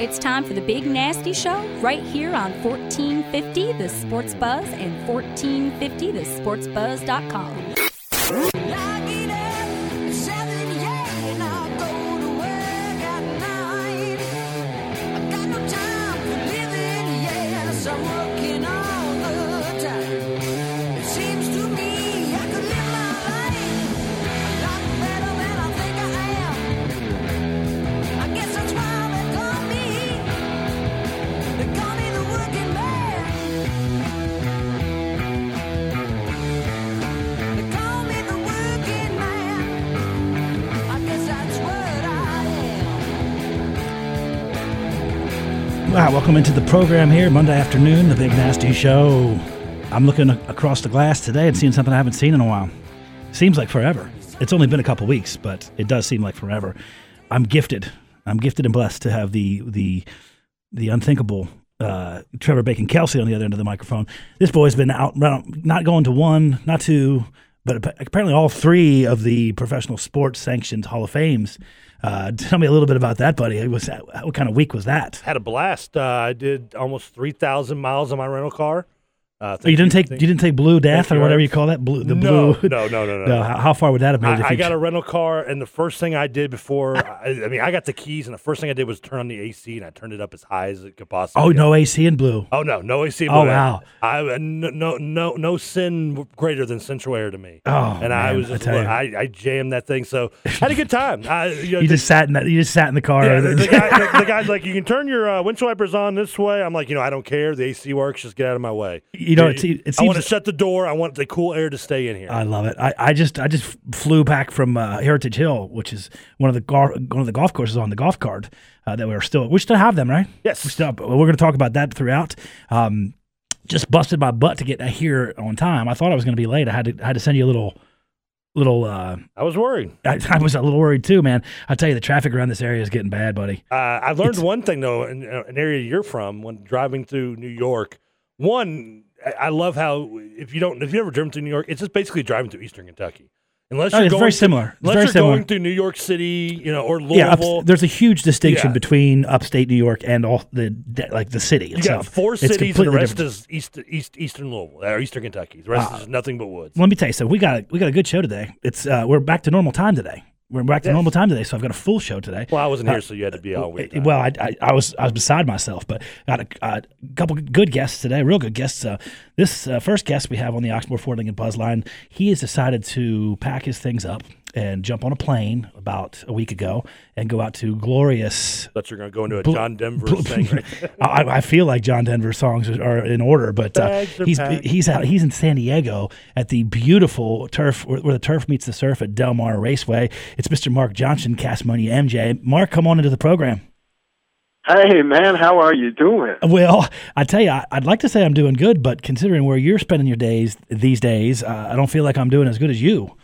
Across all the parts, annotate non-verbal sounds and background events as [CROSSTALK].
It's time for the Big Nasty Show right here on 1450 The Sports Buzz and 1450thesportsbuzz.com. welcome into the program here, Monday afternoon, the Big Nasty Show. I'm looking across the glass today and seeing something I haven't seen in a while. Seems like forever. It's only been a couple weeks, but it does seem like forever. I'm gifted. I'm gifted and blessed to have the the the unthinkable uh, Trevor Bacon Kelsey on the other end of the microphone. This boy's been out, not going to one, not two, but apparently all three of the professional sports sanctioned Hall of Fames. Uh, [LAUGHS] tell me a little bit about that, buddy. It was what kind of week was that? Had a blast. Uh, I did almost three thousand miles on my rental car. Uh, you didn't take you didn't take Blue Death or whatever you call that blue the no, blue. No, no, no, no. [LAUGHS] no. How, far would that have made? I, I got a rental car, and the first thing I did before I, I, mean I got the keys, and the first thing I did was turn on the AC, and I turned it up as high as it could possibly. Oh, get. no AC in blue. Oh no, no AC. In blue. Oh wow. I no no no sin greater than central air to me. Oh, and man, I was just, I, I, I jammed that thing, so had a good time. I, [LAUGHS] you, know, you the, just sat in that, you just sat in the car. Yeah, the, the, guy, [LAUGHS] the, the, guy's like, you can turn your uh, windshield wipers on this way. I'm like, you know, I don't care. The AC works. Just get out of my way. You know, it, it seems want to shut the door. I want the cool air to stay in here. I love it. I, I just I just flew back from uh, Heritage Hill, which is one of the golf one of the golf courses on the golf card uh, that we're still we still have them, right? Yes. We still, we're going to talk about that throughout. Um, just busted my butt to get here on time. I thought I was going to be late. I had to I had to send you a little little uh I was worried. I, I, was a little worried too, man. I tell you the traffic around this area is getting bad, buddy. Uh, I learned it's, one thing though in uh, an area you're from when driving through New York. One, I love how if you don't if you ever driven through New York, it's just basically driving through Eastern Kentucky. Unless oh, you're it's going very similar. unless very you're similar. going through New York City, you know, or Louisville. Yeah, up, there's a huge distinction Yeah. between upstate New York and all the like the city you itself. got four It's cities, and the rest different. is East, East, Eastern Louisville or Eastern Kentucky. The rest Ah. is nothing but woods. Let me tell you something. We got a, we got a good show today. It's uh, we're back to normal time today. We're back to normal time today, so I've got a full show today. Well, I wasn't Uh, here, so you had to be all week. Well, I, I, I was I was beside myself, but got a, a couple good guests today, real good guests. Uh, this uh, first guest we have on the Oxmoor Ford Lincoln Buzz line, he has decided to pack his things up and jump on a plane about a week ago and go out to glorious. thought you were going to go into a Bl- John Denver bl- thing. Right. [LAUGHS] I, I feel like John Denver songs are in order, but uh, he's packed. he's out he's in San Diego at the beautiful turf where, where the turf meets the surf at Del Mar Raceway. It's Mr. Mark Johnson, Cash Money MJ. Mark, come on into the program. Hey man, how are you doing? Well, I tell you, I, I'd like to say I'm doing good, but considering where you're spending your days these days, uh, I don't feel like I'm doing as good as you.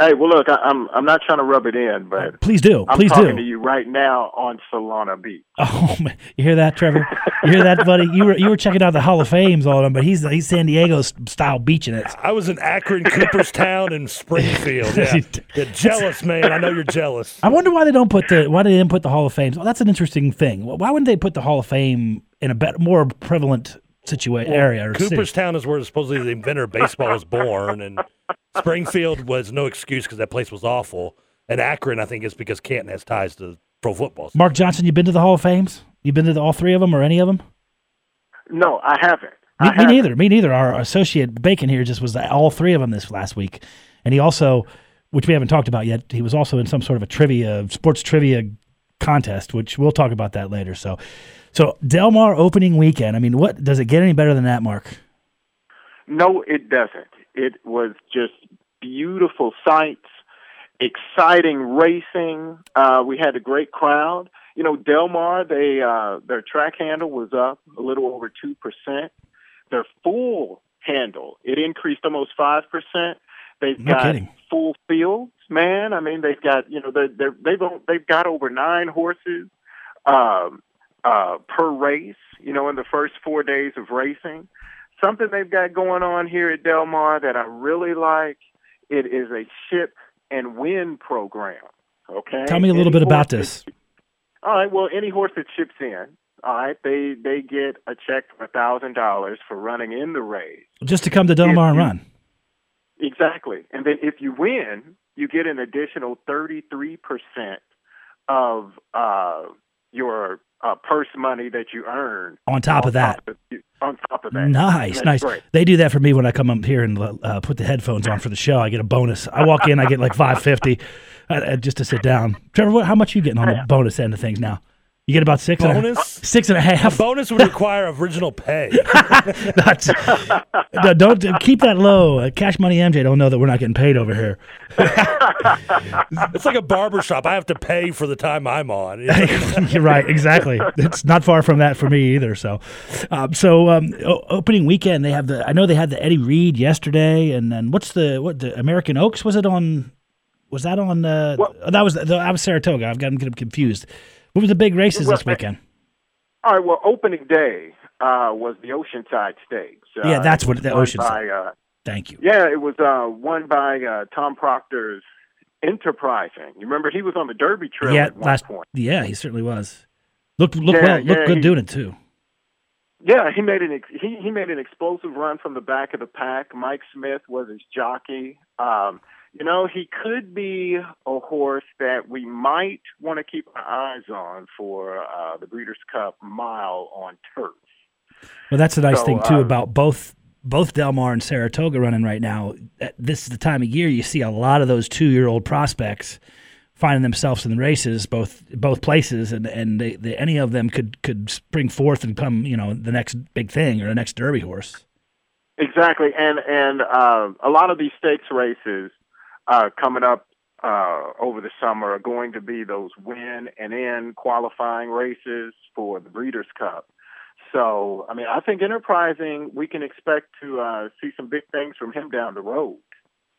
Hey, well look, I, I'm I'm not trying to rub it in, but uh, Please do, I'm please talking do. to you right now on Solana Beach. [LAUGHS] Oh, man. you hear that, Trevor? You hear that, buddy? You were you were checking out the Hall of Fames, all of them, but he's he's San Diego style beaching it. I was in Akron, Cooperstown, and Springfield. [LAUGHS] Yeah. [LAUGHS] You're jealous, man. I know you're jealous. I wonder why they don't put the why they didn't put the Hall of Fame. Well, that's an interesting thing. Why wouldn't they put the Hall of Fame in a better, more prevalent situation area or city? Cooperstown is where supposedly the inventor of baseball was born, and Springfield was no excuse because that place was awful. And Akron, I think, is because Canton has ties to pro football. Mark Johnson, you been to the Hall of Fames? You been to the, all three of them or any of them? No, I haven't. Me, I me haven't. neither. Me neither. Our associate Bacon here just was at all three of them this last week, and he also, which we haven't talked about yet, he was also in some sort of a trivia, sports trivia contest, which we'll talk about that later. So, so Del Mar opening weekend. I mean, what does it get any better than that, Mark? No, it doesn't. It was just beautiful sights, exciting racing. Uh, we had a great crowd. You know, Del Mar, they uh, their track handle was up a little over two percent. Their full handle it increased almost five percent. They've No got kidding. full fields, man. I mean, they've got you know they're, they're, they've they've got over nine horses um, uh, per race. You know, in the first four days of racing something they've got going on here at Del Mar that I really like. It is a ship and win program. Okay. Tell me a little Any bit about this. All right. Well, any horse that ships in, all right, they they get a check for a thousand dollars for running in the race. Just to come to Del Mar and run. Exactly. And then if you win, you get an additional 33% of uh, your uh, purse money that you earn. On top of that. Top of, on top of that. Nice, nice. great. They do that for me when I come up here and uh, put the headphones on for the show. I get a bonus. I walk in, I get like five fifty, uh, uh, just to sit down. Trevor, what, how much you getting on the bonus end of things now? You get about six and a- Bonus? six and a half. Bonus would require original pay. [LAUGHS] That's, no, don't keep that low. Cash Money MJ don't know that we're not getting paid over here. [LAUGHS] It's like a barber shop. I have to pay for the time I'm on. [LAUGHS] You're right, exactly. It's not far from that for me either. So, um, so um, opening weekend they have the. I know they had the Eddie Read yesterday, and then what's the what the American Oaks was it on? Was that on? Uh, Well- that was the, that was Saratoga. I've gotten them confused. What was the big races this weekend? All right. Well, opening day uh, was the Oceanside Stakes. Uh, Yeah, that's what- the Oceanside. By, uh, Thank you. yeah, it was uh, won by uh, Tom Proctor's Enterprising. You remember he was on the Derby Trail Yeah, at one last point. yeah, he certainly was. Looked looked Yeah, well, looked yeah, good he- doing it too. Yeah, he made an ex- he he made an explosive run from the back of the pack. Mike Smith was his jockey. Um, you know, he could be a horse that we might want to keep our eyes on for uh, the Breeders' Cup Mile on turf. Well, that's a nice So, thing too uh, about both both Del Mar and Saratoga running right now. This is the time of year you see a lot of those two year old prospects finding themselves in the races, both both places, and and they, they, any of them could could spring forth and come, you know, the next big thing or the next Derby horse. Exactly, and and uh, a lot of these stakes races uh, coming up uh, over the summer are going to be those win and in qualifying races for the Breeders' Cup. So, I mean, I think Enterprising, we can expect to uh, see some big things from him down the road.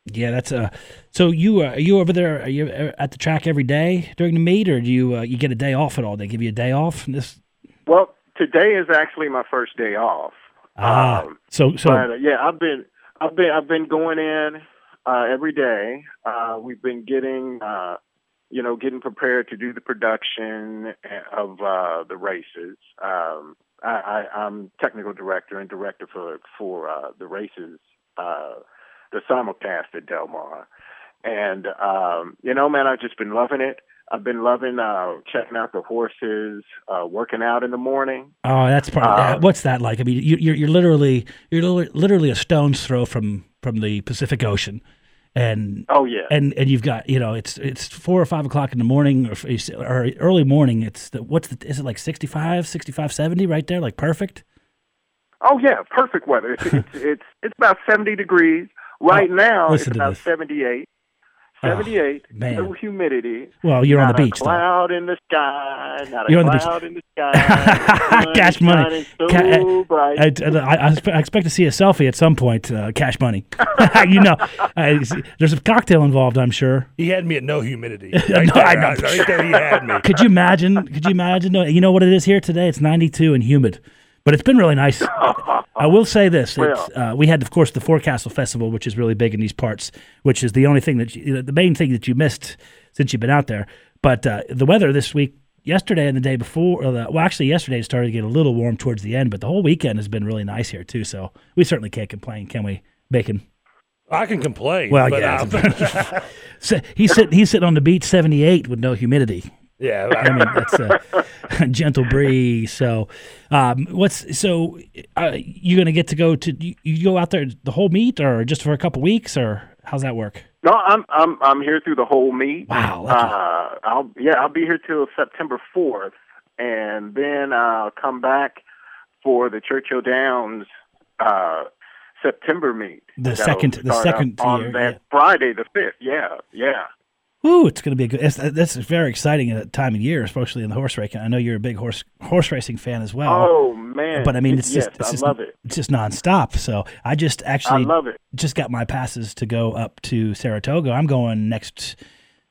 Yeah, that's uh. So you uh, are you over there? Are you uh, at the track every day during the meet, or do you uh, you get a day off at all? They give you a day off. This Well, today is actually my first day off. ah. Um, so so but uh, yeah, I've been I've been I've been going in uh, every day. Uh, we've been getting uh, you know getting prepared to do the production of uh, the races. Um, I, I, I'm technical director and director for for uh, the races, uh, the simulcast at Del Mar, and um, you know, man, I've just been loving it. I've been loving uh, checking out the horses, uh, working out in the morning. Oh, that's part. Uh, what's that like? I mean, you, you're you're literally you're literally a stone's throw from from the Pacific Ocean, and oh yeah, and and you've got you know it's it's four or five o'clock in the morning or, or early morning. It's the, what's the is it like 65, 65, 70 right there, like perfect. Oh yeah, perfect weather. It's it's, [LAUGHS] it's, it's about seventy degrees right oh, now. It's about seventy eight. 78, oh, man. no humidity. Well, you're on the beach. cloud though. in the [LAUGHS] sky. Not you're on the beach. in the sky. Cash money. So uh, uh, uh, I, I, I, expect to see a selfie at some point. Uh, cash money. [LAUGHS] you know, there's a cocktail involved. I'm sure. He had me at no humidity. [LAUGHS] Right no, there, I know. Right there, he had me. Could you imagine? Could you imagine? You know what it is here today? It's 92 and humid but it's been really nice. [LAUGHS] I will say this: it's, uh, we had, of course, the Forecastle Festival, which is really big in these parts, which is the only thing that you, you know, the main thing that you missed since you've been out there. But uh, the weather this week, yesterday and the day before, or the, well, actually, yesterday it started to get a little warm towards the end, but the whole weekend has been really nice here too. So we certainly can't complain, can we, Bacon? I can complain. Well, but, yeah. [LAUGHS] So he's sitting, he's sitting on the beach, 78 with no humidity. Yeah. I mean, that's a gentle breeze. So, um, what's so? Uh, you gonna get to go to? You, you go out there the whole meet, or just for a couple weeks, or how's that work? no, I'm I'm I'm here through the whole meet. Wow. Uh, I'll yeah, I'll be here till September fourth, and then I'll come back for the Churchill Downs uh, September meet. The second- the second up on year, that yeah. Friday the fifth. Yeah, yeah. Ooh, it's gonna be a good. It's, that's very exciting at time of year, especially in the horse racing. I know you're a big horse horse racing fan as well. Oh man! but I mean, it's yes, just it's I just love it. it's just nonstop. So I just I actually love it. just got my passes to go up to Saratoga. I'm going next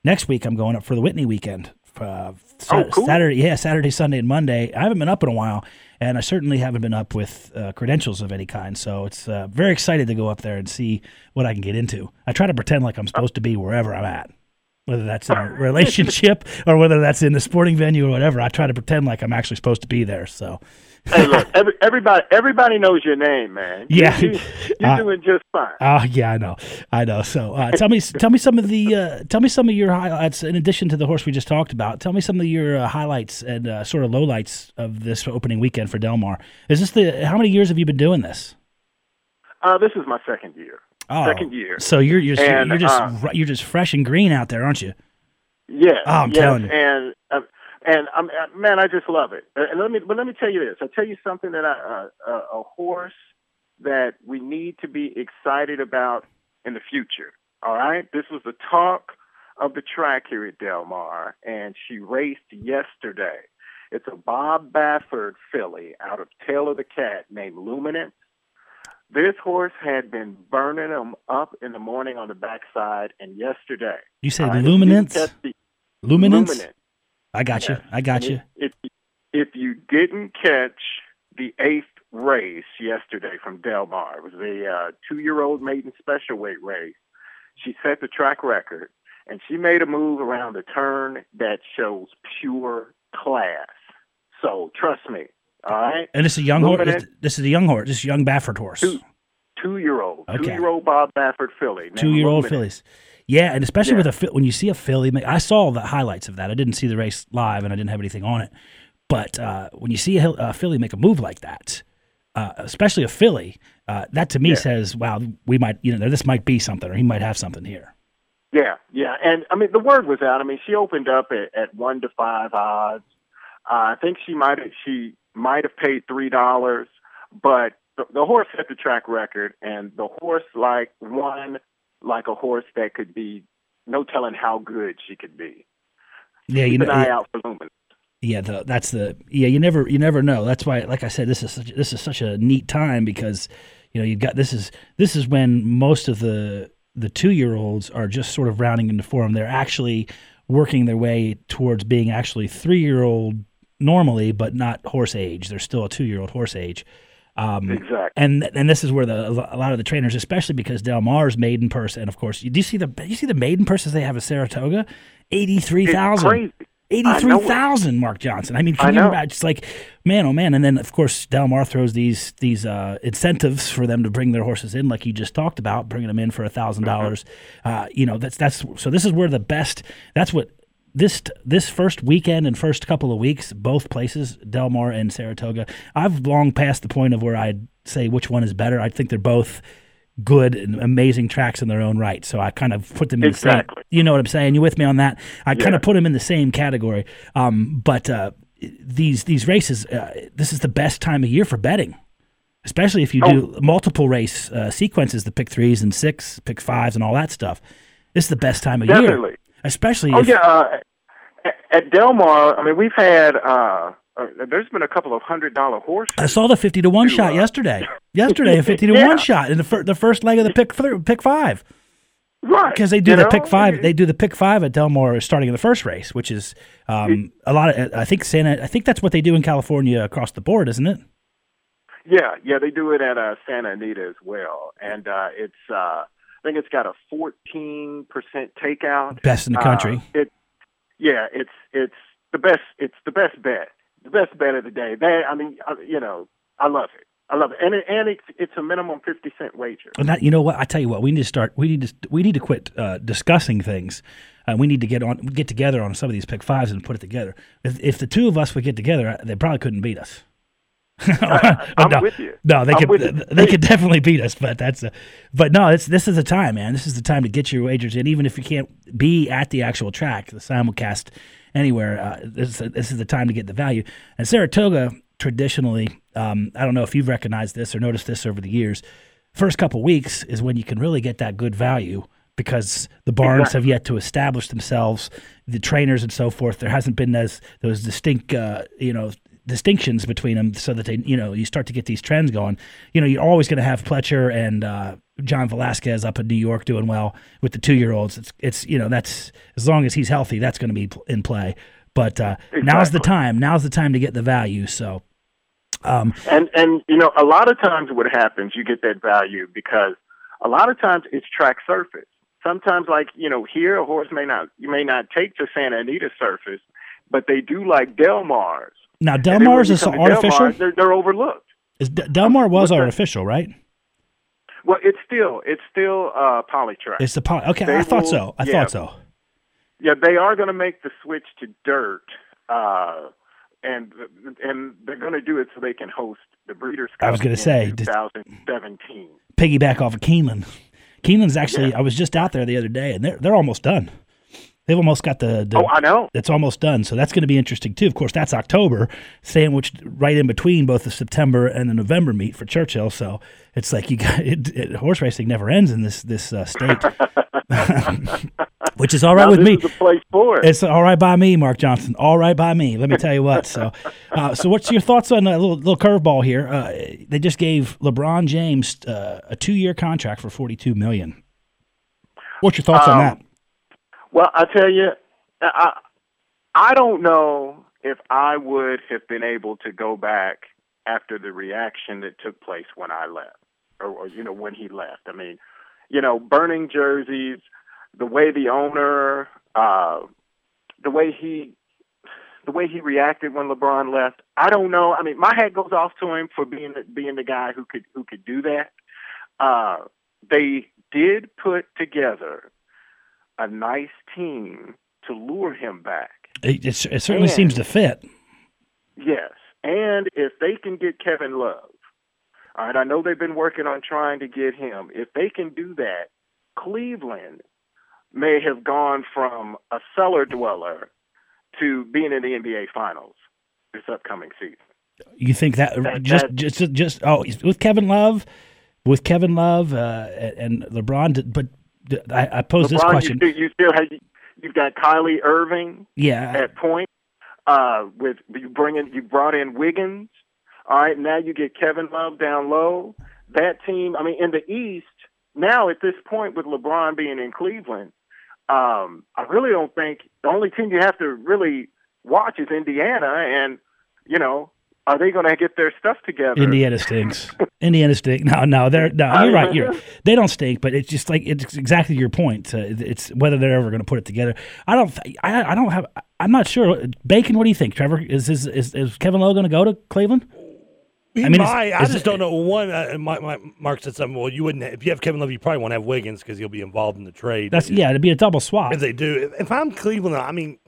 next week. I'm going up for the Whitney weekend. Uh, Oh, cool. Saturday, yeah, Saturday, Sunday, and Monday. I haven't been up in a while, and I certainly haven't been up with uh, credentials of any kind. So it's uh, very excited to go up there and see what I can get into. I try to pretend like I'm supposed to be wherever I'm at. Whether that's in a relationship or whether that's in a sporting venue or whatever. I try to pretend like I'm actually supposed to be there. So, hey, look, every, everybody, everybody knows your name, man. Yeah. you, you're Uh, doing just fine. oh yeah, I know, I know. So, uh, tell me, tell me some of the, uh, tell me some of your highlights. In addition to the horse we just talked about, tell me some of your uh, highlights and uh, sort of lowlights of this opening weekend for Del Mar. Is this the? How many years have you been doing this? Uh, this is my second year. Oh, Second year. So you're you're, And, you're just uh, you're just fresh and green out there, aren't you? Yes. Oh, I'm yes, telling you. And uh, and um, uh, man, I just love it. Uh, And let me but let me tell you this. I'll tell you something that I, uh, uh, a horse that we need to be excited about in the future. All right. This was the talk of the track here at Del Mar, and she raced yesterday. It's a Bob Baffert filly out of Tale of the Cat named Luminance. This horse had been burning them up in the morning on the backside, and yesterday. You said luminance, the- luminance. Luminance. I got you. Yes. I got And you. If, if if you didn't catch the eighth race yesterday from Del Mar, it was the uh, two-year-old maiden special weight race. She set the track record, and she made a move around the turn that shows pure class. So trust me, all right. And this is a young horse. This, this is a young horse. This is a young Baffert horse. Two, two-year-old, Okay. two-year-old Bob Baffert filly, Two year old fillies. Yeah, and especially Yeah. with a when you see a filly, I saw the highlights of that. I didn't see the race live, and I didn't have anything on it. But uh, when you see a, a filly make a move like that, uh, especially a filly, uh, that to me Yeah. says, "Wow, we might, you know, this might be something, or he might have something here." Yeah, yeah, and I mean the word was out. I mean she opened up at, at one to five odds. Uh, I think she might have she might have paid three dollars, but the, the horse set the track record, and the horse like won like a horse that could be no telling how good she could be. Yeah, you know, an eye out for Lumen. Yeah, the, that's the yeah. You never you never know. That's why, like I said, this is such, this is such a neat time because you know you've got this is this is when most of the the two year olds are just sort of rounding into form. They're actually working their way towards being actually three year old normally, but not horse age. They're still a two year old horse age. Um, Exactly. and and this is where the a lot of the trainers, especially because Del Mar's maiden purse, and of course, you do you see the you see the maiden purses they have at Saratoga, eighty three thousand. crazy. Eighty-three thousand, Mark Johnson. I mean, can I you imagine? It's like, man, oh man. And then, of course, Del Mar throws these these uh, incentives for them to bring their horses in, like you just talked about, bringing them in for a thousand dollars. Uh, You know, that's that's so. This is where the best. That's what this this first weekend and first couple of weeks, both places, Del Mar and Saratoga. I've long passed the point of where I'd say which one is better. I think they're both good and amazing tracks in their own right. So I kind of put them in the Exactly. same. You know what I'm saying? You with me on that? I kind of put them in the same category. Um, but uh, these these races, uh, this is the best time of year for betting, especially if you do multiple race uh, sequences, the pick threes and six, pick fives, and all that stuff. This is the best time of Definitely. year, especially. Oh if, yeah, uh, at, at Del Mar, I mean we've had uh, uh, there's been a couple of hundred dollar horses. I saw the fifty to one to, shot uh, yesterday. [LAUGHS] Yesterday, a fifty to Yeah. one shot in the fir- the first leg of the pick th- pick five. right? because they do you the know? pick five. They do the pick five at Del Mar starting in the first race, which is um, a lot of. I think Santa. I think that's what they do in California across the board, isn't it? Yeah, yeah, they do it at uh, Santa Anita as well, and uh, it's uh, I think it's got a 14 percent takeout. Best in the country. Uh, it, yeah, it's it's the best. It's the best bet. The best bet of the day. They, I mean, I, you know, I love it. I love it, and and it's it's a minimum 50 cent wager. And that, you know what? I tell you what, we need to start. We need to. We need to quit uh, discussing things. Uh, we need to get on, get together on some of these pick fives and put it together. If, if the two of us would get together, they probably couldn't beat us. [LAUGHS] I'm [LAUGHS] no, with you. No, they I'm could they could definitely beat us, but that's a, but no, it's this is the time, man. This is the time to get your wagers in, even if you can't be at the actual track, the simulcast anywhere. Uh, this this is the time to get the value. And Saratoga traditionally, um, I don't know if you've recognized this or noticed this over the years. First couple weeks is when you can really get that good value because the barns have yet to establish themselves, the trainers and so forth. There hasn't been those those distinct, uh, you know, distinctions between them, so that they, you know, you start to get these trends going. You know, you're always going to have Pletcher and uh, John Velazquez up in New York doing well with the two year olds. It's it's you know that's as long as he's healthy, that's going to be in play. But uh, now's the time. Now's the time to get the value. So. Um, And and you know, a lot of times what happens, you get that value because a lot of times it's track surface. sometimes like you know here a horse may not you may not take to Santa Anita surface, but they do like Del Mars. Now And then Del when Mar's you is artificial. Del Mars, they're, they're overlooked. Is D- Del Mar was What's that? artificial, right? Well, it's still it's still uh, polytrack. It's the poly. Okay, They I thought will- so. I yeah. thought so. Yeah, they are going to make the switch to dirt, uh, and and they're going to do it so they can host the Breeders' Cup. I was gonna say, 2017. Piggyback off of Keeneland. Keeneland's actually. I was just out there the other day, and they're they're almost done. They've almost got the. the Oh, I know. It's almost done, so that's going to be interesting too. Of course, that's October, sandwiched right in between both the September and the November meet for Churchill. So it's like you got [LAUGHS] it, it, horse racing never ends in this this uh, state, [LAUGHS] [LAUGHS] which is all right Now, with me. place for it. It's all right by me, Mark Johnson. All right by me. Let me tell you what. So, uh, so what's your thoughts on a little, little curveball here? Uh, they just gave LeBron James uh, a two-year contract for forty-two million. What's your thoughts on Um, that? Well, I tell you, I I don't know if I would have been able to go back after the reaction that took place when I left, or, or you know when he left. I mean, you know, burning jerseys, the way the owner, uh, the way he. The way he reacted when LeBron left, I don't know. I mean, my hat goes off to him for being being the guy who could who could do that. Uh, they did put together a nice team to lure him back. It, it, it certainly and- seems to fit. Yes. And if they can get Kevin Love, all right, I know they've been working on trying to get him. If they can do that, Cleveland may have gone from a cellar dweller to being in the NBA Finals this upcoming season. You think that, That- just just just oh with Kevin Love, with Kevin Love uh, and LeBron, but I, I pose this question. You, still- you still have you've got Kyrie Irving Yeah, at point. Uh, with you bring in, you brought in Wiggins. All right, now you get Kevin Love down low. That team, I mean, in the East now at this point with LeBron being in Cleveland, um, I really don't think the only team you have to really watch is Indiana, and you know, are they going to get their stuff together? Indiana stinks. [LAUGHS] Indiana stink. No, no, they're no. You're right. You're [LAUGHS] they don't stink, but it's just like it's exactly your point. Uh, it's whether they're ever going to put it together. I don't. th- I, I don't have. I'm not sure. Bacon. What do you think, Trevor? Is is is, is Kevin Love going to go to Cleveland? He I mean, it's- might. I it's- just don't know. One, uh, my, my, Mark said something. Well, you wouldn't. have, If you have Kevin Love, you probably won't have Wiggins because he'll be involved in the trade. That's yeah. It'd be a double swap. If they do, if, if I'm Cleveland, I mean,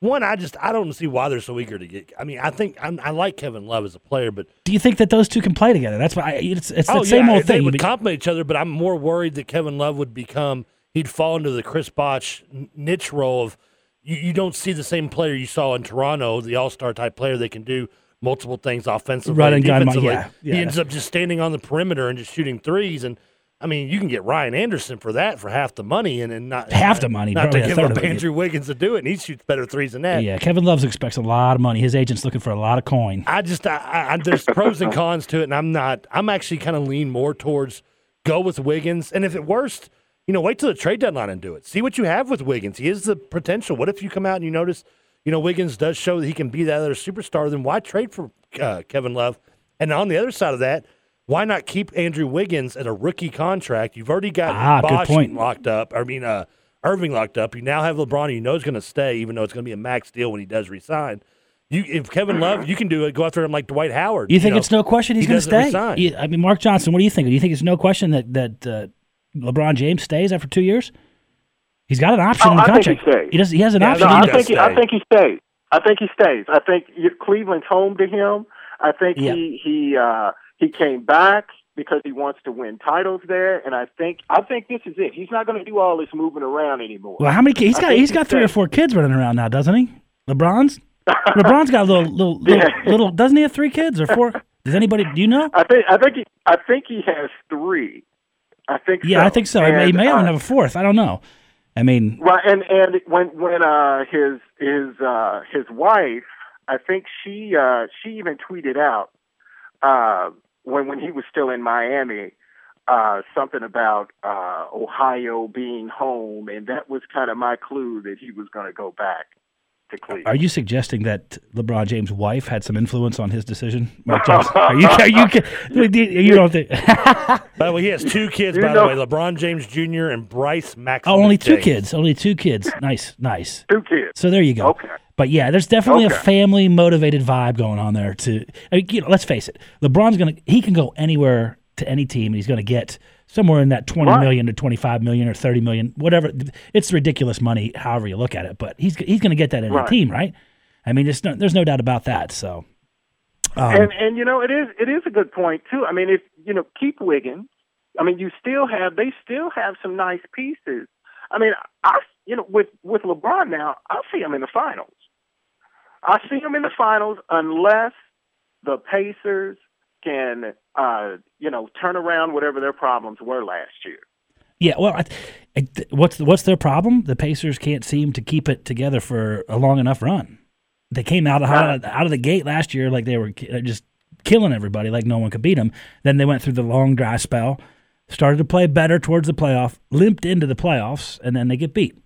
one, I just I don't see why they're so eager to get. I mean, I think I'm, I like Kevin Love as a player, but Do you think that those two can play together? That's why I, it's it's oh, the oh same yeah, old they thing. would But- complement each other. But I'm more worried that Kevin Love would become he'd fall into the Chris Bosh niche role of you, you don't see the same player you saw in Toronto, the All Star type player that can do multiple things offensively, Run and gun, defensively. yeah, yeah. He ends up just standing on the perimeter and just shooting threes and. I mean, you can get Ryan Anderson for that for half the money, and, and not Half the money, not to give up. Andrew Wiggins to do it, and he shoots better threes than that. yeah, Kevin Love expects a lot of money. His agent's looking for a lot of coin. I just, I, I, I- there's pros and cons to it, and I'm not. I'm actually kind of lean more towards go with Wiggins, and if it worst, you know, wait till the trade deadline and do it. See what you have with Wiggins. He is the potential. What if you come out and you notice, you know, Wiggins does show that he can be that other superstar? Then why trade for uh, Kevin Love? And on the other side of that, why not keep Andrew Wiggins at a rookie contract? You've already got Ah, good Bosh point. locked up. I mean, uh, Irving locked up. You now have LeBron. You know he's going to stay, even though it's going to be a max deal when he does resign. You, if Kevin Love, you can do it. Go after him like Dwight Howard. You think know. it's no question he's he going to stay? resign. I mean, Mark Johnson, what do you think? Do you think it's no question that that uh, LeBron James stays after two years? He's got an option Oh, in the I think he stays. He does. He has an Yeah, option. No, I think he, I think he stays. I think he stays. I think Cleveland's home to him. I think Yeah. he he uh, he came back because he wants to win titles there, and I think I think this is it. He's not going to do all this moving around anymore. well, how many? Kids? He's got. He's he got three or four kids running around now, doesn't he? LeBron's. [LAUGHS] LeBron's got a little, little, little, Yeah. little. Doesn't he have three kids or four? Does anybody? Do you know? I think I think he, I think he has three. I think Yeah, so. I think so. he And, may even uh, have a fourth. I don't know. I mean, Right, and and when when uh his his uh his wife, I think she uh she even tweeted out uh when when he was still in Miami uh something about uh Ohio being home and that was kind of my clue that he was going to go back to Cleveland. Are you suggesting that LeBron James' wife had some influence on his decision? Mike Johnson? [LAUGHS] Are you? Are you? You don't think? By the way, he has two kids. You by know- the way, LeBron James Jr. and Bryce Maximus. Oh, only two James. kids. Only two kids. Nice, nice. Two kids. So there you go. Okay. But yeah, there's definitely a family motivated vibe going on there. To I mean, you know, let's face it, LeBron's gonna he can go anywhere to any team, and he's gonna get somewhere in that twenty million Right. to twenty five million or thirty million, whatever. It's ridiculous money, however you look at it. But he's he's gonna get that in a Right. team, right? I mean, it's no, there's no doubt about that. So. Um, and and you know it is it is a good point too. I mean, if you know keep Wiggins, I mean you still have they still have some nice pieces. I mean, I you know with with LeBron now, I see him in the finals. I see them in the finals unless the Pacers can uh you know turn around whatever their problems were last year. Yeah, well, I, I, what's what's their problem? The Pacers can't seem to keep it together for a long enough run. They came out of, out of, out of the gate last year like they were uh, just killing everybody, like no one could beat them. Then they went through the long dry spell, started to play better towards the playoff, limped into the playoffs, and then they get beat.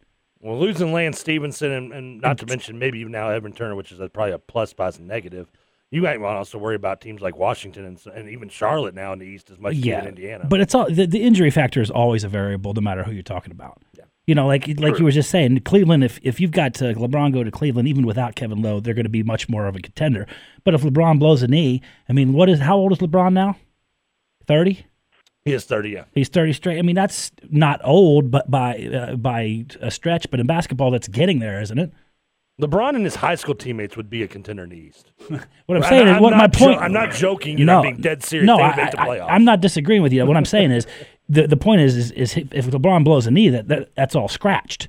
Well, losing Lance Stephenson and, and not to mention maybe even now Evan Turner, which is a, probably a plus by some negative. You might want to also worry about teams like Washington and, and even Charlotte now in the East as much as Indiana. but it's all the, the injury factor is always a variable, no matter who you're talking about. Yeah. You know, like like you were just saying, Cleveland. If if you've got uh, LeBron go to Cleveland, even without Kevin Love, they're going to be much more of a contender. But if LeBron blows a knee, I mean, what is how old is LeBron now? Thirty. He is thirty. Yeah, He's thirty straight. I mean, that's not old, but by uh, by a stretch. But in basketball, that's getting there, isn't it? LeBron and his high school teammates would be a contender in the East. [LAUGHS] What I'm I- saying is, I'm what my not jo- point. I'm not joking. You know, I'm being dead serious. No, They I, make the playoffs. I, I'm not disagreeing with you. What I'm saying is, the the point is, is, is if LeBron blows a knee, that, that that's all scratched.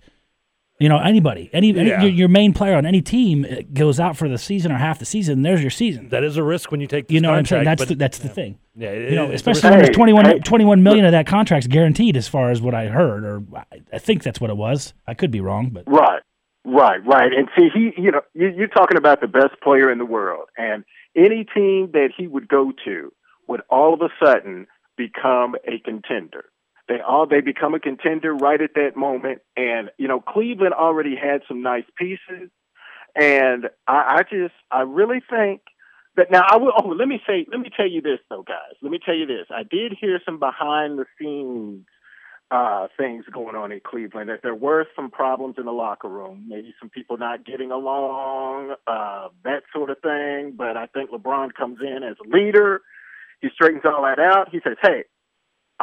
You know, anybody, any, any Yeah. your, your main player on any team uh, goes out for the season or half the season. There's your season. That is a risk when you take. This You know what I'm saying? That's but- the, that's the thing. yeah, it- You know, it's especially when there's Hey, 21, hey, 21 million of that contract's guaranteed, as far as what I heard, or I- I think that's what it was. I could be wrong, but Right, right, right. And see, he, you know, you, you're talking about the best player in the world, and any team that he would go to would all of a sudden become a contender. They all they become a contender right at that moment, and you know, Cleveland already had some nice pieces, and I, I just, I really think. that now I will. Oh, let me say. Let me tell you this, though, guys. Let me tell you this. I did hear some behind the scenes uh, things going on in Cleveland. That there were some problems in the locker room, maybe some people not getting along, uh, that sort of thing. But I think LeBron comes in as a leader. He straightens all that out. He says, "Hey,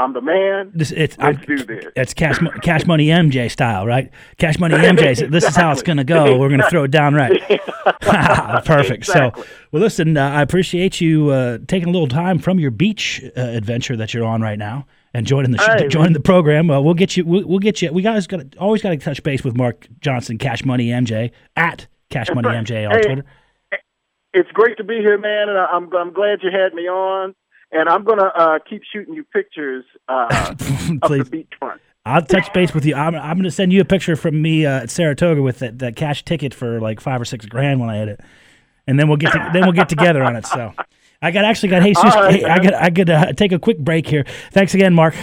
I'm the man. this it's Let's I'm- do this." It's cash, cash money MJ style, right? Cash money MJ. This is how it's going to go. We're going to throw it down right. [LAUGHS] [LAUGHS] Perfect. Exactly. So, well, listen, uh, I appreciate you uh, taking a little time from your beach uh, adventure that you're on right now and joining the Hey, joining the program. Uh, we'll get you. We'll, we'll get you. We guys got always got to touch base with Mark Johnson, Cash Money MJ at Cash Money. MJ on Hey, Twitter. it's great to be here, man, and I- I'm I'm glad you had me on. And I'm gonna uh, keep shooting you pictures uh, [LAUGHS] of the beachfront. I'll touch base with you. I'm, I'm going to send you a picture from me uh, at Saratoga with that, that cash ticket for like five or six grand when I hit it, and then we'll get to, then we'll get together on it. So I got actually got Jesus. Right, hey, I got I could uh, take a quick break here. Thanks again, Mark.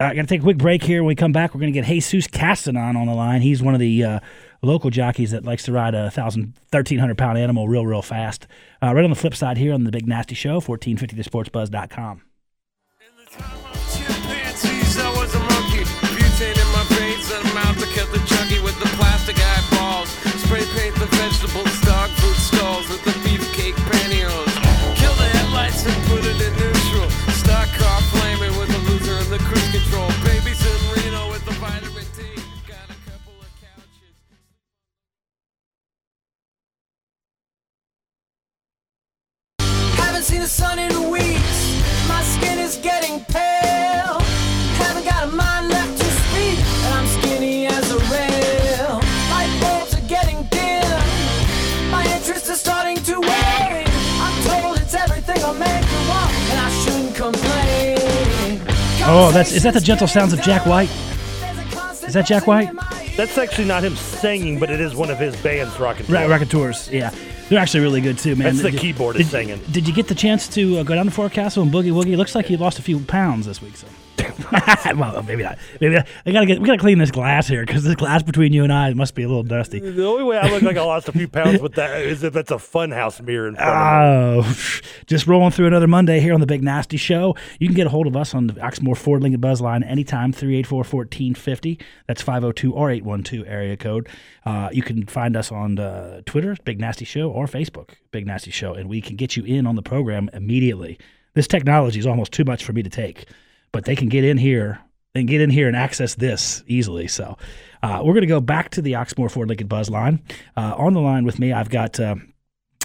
I got to take a quick break here. When we come back, we're going to get Jesus Castanon on the line. He's one of the uh, local jockeys that likes to ride a 1,000, 1,300 pound animal real, real fast. Uh, right on the flip side here on the Big Nasty Show, 1450thesportsbuzz.com. Haven't seen the sun in weeks. My skin is getting pale. Haven't got a mind left to speak, and I'm skinny as a rail. Light bulbs are getting dim. My interest is starting to wane. I'm told it's everything I'll make you want, and I shouldn't complain. Oh, that's- is that the gentle sounds of Jack White? Is that Jack White? That's actually not him singing, but it is one of his bands, Rockin' Right, Raconteurs. Yeah, they're actually really good too, man. That's the Did- keyboard is did, singing. Did you get the chance to uh, go down to Forecastle and boogie woogie? Looks like you lost a few pounds this week. So [LAUGHS] well, maybe not. Maybe not. I gotta get. We gotta clean this glass here because this glass between you and I must be a little dusty. The only way I look like I lost a few pounds with that is if it's a funhouse mirror in front of. Oh, just rolling through another Monday here on the Big Nasty Show. You can get a hold of us on the Oxmoor Ford Lincoln Buzz line anytime, 384 1450. That's 502 or 812 area code. Uh, you can find us on uh, Twitter, Big Nasty Show, or Facebook, Big Nasty Show, and we can get you in on the program immediately. This technology is almost too much for me to take, but they can get in here and get in here and access this easily. So uh, we're going to go back to the Oxmoor Ford Lincoln Buzz line. Uh, on the line with me, I've got. Uh,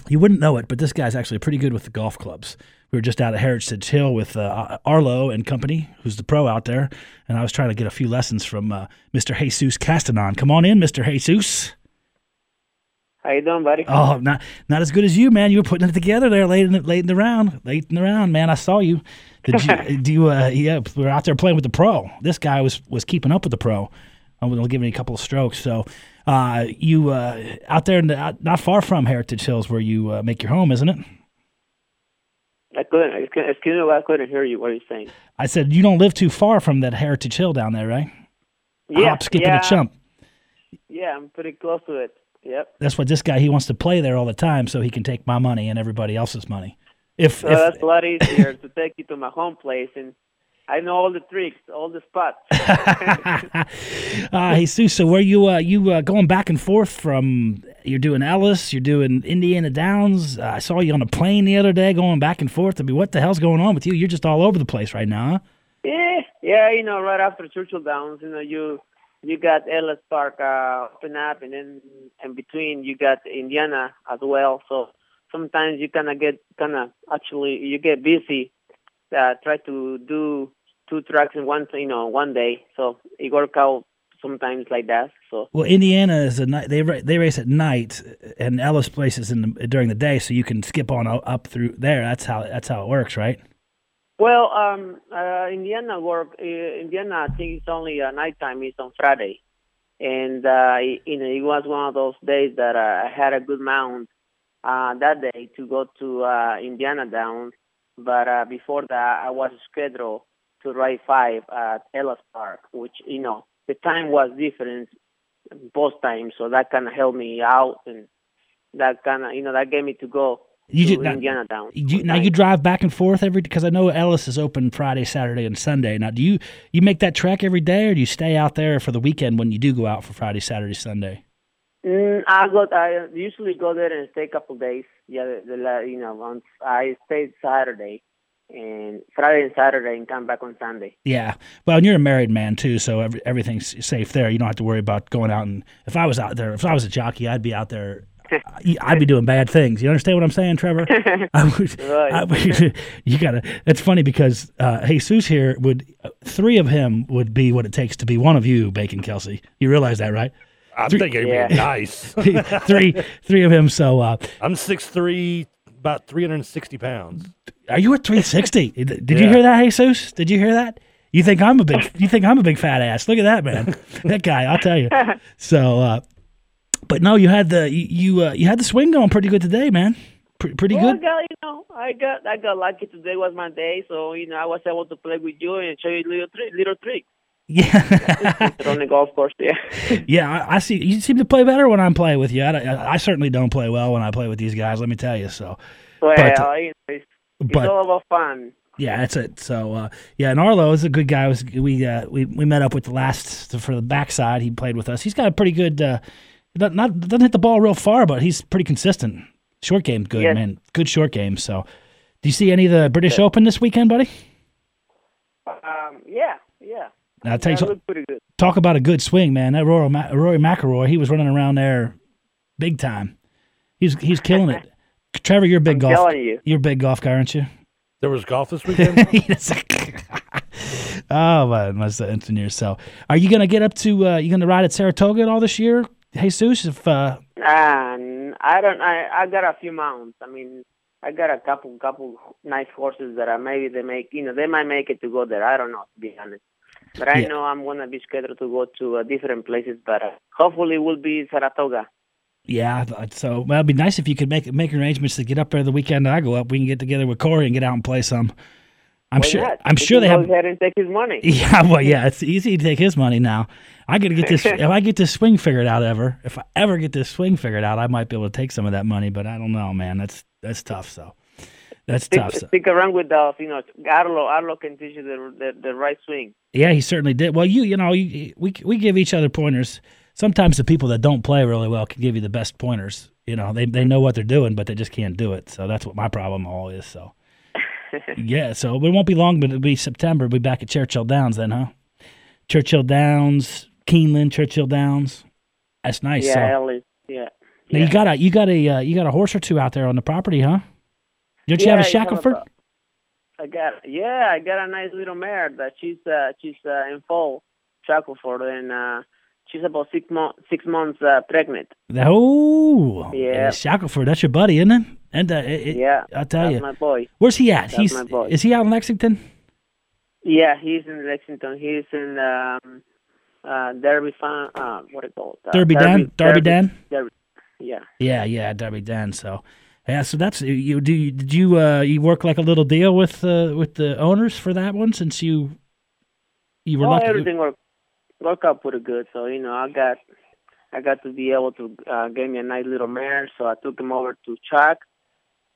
you wouldn't know it, but this guy's actually pretty good with the golf clubs. We were just out at Heritage Hill with uh, Arlo and company, who's the pro out there, and I was trying to get a few lessons from uh, Mr. Jesus Castanon. Come on in, Mr. Jesus. How you doing, buddy? Oh, not not as good as you, man. You were putting it together there late in the, late in the round, late in the round, man. I saw you. Did you? [LAUGHS] do you? Uh, yeah, we were out there playing with the pro. This guy was was keeping up with the pro. I'm going to give him a couple of strokes. So, uh, you uh, out there, in the, out- not far from Heritage Hills, where you uh, make your home, isn't it? I couldn't. Excuse me, I couldn't hear you. What are you saying? I said you don't live too far from that Heritage Hill down there, right? Yeah, Hop, skip, yeah, and a chump. Yeah, I'm pretty close to it. Yep. That's what this guy he wants to play there all the time, so he can take my money and everybody else's money. If, So if that's a lot easier to take you to my home place, and I know all the tricks, all the spots. uh, [LAUGHS] [LAUGHS] Jesus, so where you uh, you uh, going back and forth from? You're doing Ellis, you're doing Indiana Downs. Uh, I saw you on a plane the other day going back and forth. I mean, what the hell's going on with you? You're just all over the place right now. Huh? yeah, yeah. You know, right after Churchill Downs, you know, you you got Ellis Park uh, open up, and then in between you got Indiana as well. So sometimes you kind of get kind of actually you get busy. Uh, try to do two tracks in one you know one day. So it work out sometimes like that. So Well, Indiana is a night. They they race at night, and Ellis places in the, during the day, so you can skip on up through there. That's how that's how it works, right? Well, um, uh, Indiana work. Uh, Indiana, I think it's only uh, nighttime. It's on Friday, and uh, it, you know it was one of those days that uh, I had a good mount uh, that day to go to uh, Indiana Downs. But uh, before that, I was scheduled to ride five at Ellis Park, which you know the time was different both times, so that kind of helped me out, and that kind of you know that gave me to go You to ju- now- Indiana Downs. You, now you drive back and forth every because I know Ellis is open Friday, Saturday, and Sunday. Now, do you you make that trek every day, or do you stay out there for the weekend when you do go out for Friday, Saturday, Sunday? Mm, I go. I usually go there and stay a couple days. Yeah, the, the you know, on I stayed Saturday and Friday and Saturday, and come back on Sunday. Yeah. Well, and you're a married man too, so every, everything's safe there. You don't have to worry about going out and if I was out there, if I was a jockey, I'd be out there. I'd be doing bad things. You understand what I'm saying, Trevor? [LAUGHS] I would, Right. I would- [LAUGHS] you gotta. It's funny because uh, Jesus here would three of him would be what it takes to be one of you, Bacon Kelsey. You realize that, right? I'm thinking it'd Yeah. be nice. [LAUGHS] three, three of him. So, uh, I'm 6'3", about 360 pounds. are you at 360? Did you hear that, Jesus? Did you hear that? You think I'm a big? You think I'm a big fat ass? Look at that man. that guy. I'll tell you. So, uh, but no, you had the you you, uh, you had the swing going pretty good today, man. Pre- pretty Well, I good. got you know, I got I got lucky. Today was my day, so you know, I was able to play with you and show you little trick, little tricks Yeah, [LAUGHS] on the golf course. Yeah. [LAUGHS] yeah. I, I see. You seem to play better when I'm playing with you. I, I, I certainly don't play well when I play with these guys. Let me tell you. So, well, But, it's, it's but all about fun. Yeah, that's it. So uh, yeah, and Arlo is a good guy. Was we uh, we we met up with the last for the backside. He played with us. He's got a pretty good. Uh, not, not doesn't hit the ball real far, but he's pretty consistent. Short game, good Yes. man. Good short game. So, do you see any of the British Open this weekend, buddy? Um, yeah, yeah. I'll tell you, That so- pretty good. talk about a good swing, man. That Rory, Ma- Rory McIlroy, he was running around there, big time. He's he's killing it. [LAUGHS] Trevor, you're a big I'm golf. telling you. You're a big golf guy, aren't you? There was golf this [LAUGHS] weekend. [LAUGHS] Oh man, must have engineer. So, are you gonna get up to? Uh, you gonna ride at Saratoga at all this year, Jesus? If uh, And I don't. I I got a few mounts. I mean, I got a couple couple nice horses that I maybe they make. You know, they might make it to go there. I don't know to be honest. But I Yeah. know I'm gonna be scheduled to go to uh, different places. But uh, hopefully, it will be Saratoga. yeah, so well, it'd be nice if you could make make arrangements to get up there the weekend that I go up. We can get together with Corey and get out and play some. I'm Why sure. not? I'm sure they have. Go ahead and take his money. [LAUGHS] Yeah, well, yeah, it's easy to take his money now. I got to get this. [LAUGHS] if I get this swing figured out ever, if I ever get this swing figured out, I might be able to take some of that money. But I don't know, man. That's that's tough. So that's Stick, tough. So, stick around with us. You know, Arlo, Arlo can teach you the, the the right swing. yeah, he certainly did. Well, you you know, you, we we give each other pointers. Sometimes the people that don't play really well can give you the best pointers. You know, they they mm-hmm. know what they're doing, but they just can't do it. So that's what my problem all is. So [LAUGHS] yeah, so it won't be long, but it'll be September. We'll be back at Churchill Downs then, huh? Churchill Downs, Keeneland, Churchill Downs. That's nice. yeah, so. Yeah. now yeah. you got a you got a uh, you got a horse or two out there on the property, huh? Don't you Yeah, have a have a- I got yeah, I got a nice little mare that she's uh, she's uh, in full Shackleford and uh, she's about six months six months uh, pregnant. Oh, Yeah. Shackleford. That's your buddy, isn't it? And uh, it, Yeah, I'll tell you. my boy. Where's he at? that's He's is he out in Lexington? Yeah, he's in Lexington. He's in um, uh, Derby Farm. Uh, what it called? Uh, Darby Dan? Darby Dan? Derby. Yeah. Yeah, yeah, Darby Dan. So, yeah, so that's you. Do you, did you uh, you work like a little deal with uh, with the owners for that one since you you were Oh, lucky? everything worked worked out pretty good. So you know, I got I got to be able to uh, get me a nice little mare. So I took him over to Chuck,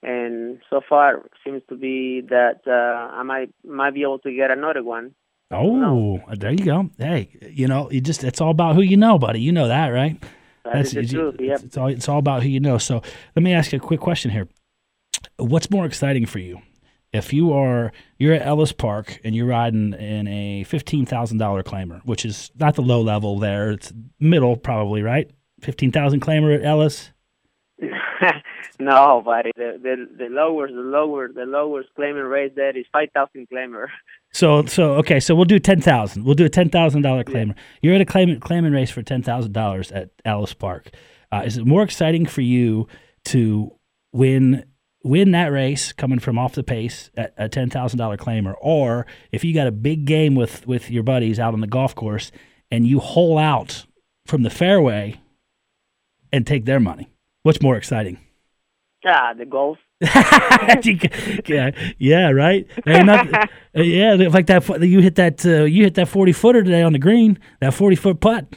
and so far seems to be that uh, I might might be able to get another one. Oh, there you go. Hey, you know, you just it's all about who you know, buddy. You know that, right? That is the it's, truth. Yep. it's all it's all about who you know. So let me ask you a quick question here. What's more exciting for you? If you are you're at Ellis Park and you're riding in a fifteen thousand dollar claimer, which is not the low level there, it's middle probably, right? Fifteen thousand claimer at Ellis. [LAUGHS] no, buddy. The the the lowest the lower the lowest claiming rate there is five thousand claimer. [LAUGHS] So so okay, so we'll do ten thousand. We'll do a ten thousand dollar claimer. You're at a claim claiming race for ten thousand dollars at Ellis Park. Uh, is it more exciting for you to win win that race coming from off the pace at a ten thousand dollar claimer, or if you got a big game with with your buddies out on the golf course and you hole out from the fairway and take their money? What's more exciting? Ah, the golf. [LAUGHS] yeah, yeah, right. Uh, [LAUGHS] yeah, like that. You hit that. Uh, you hit that forty footer today on the green. That forty foot putt,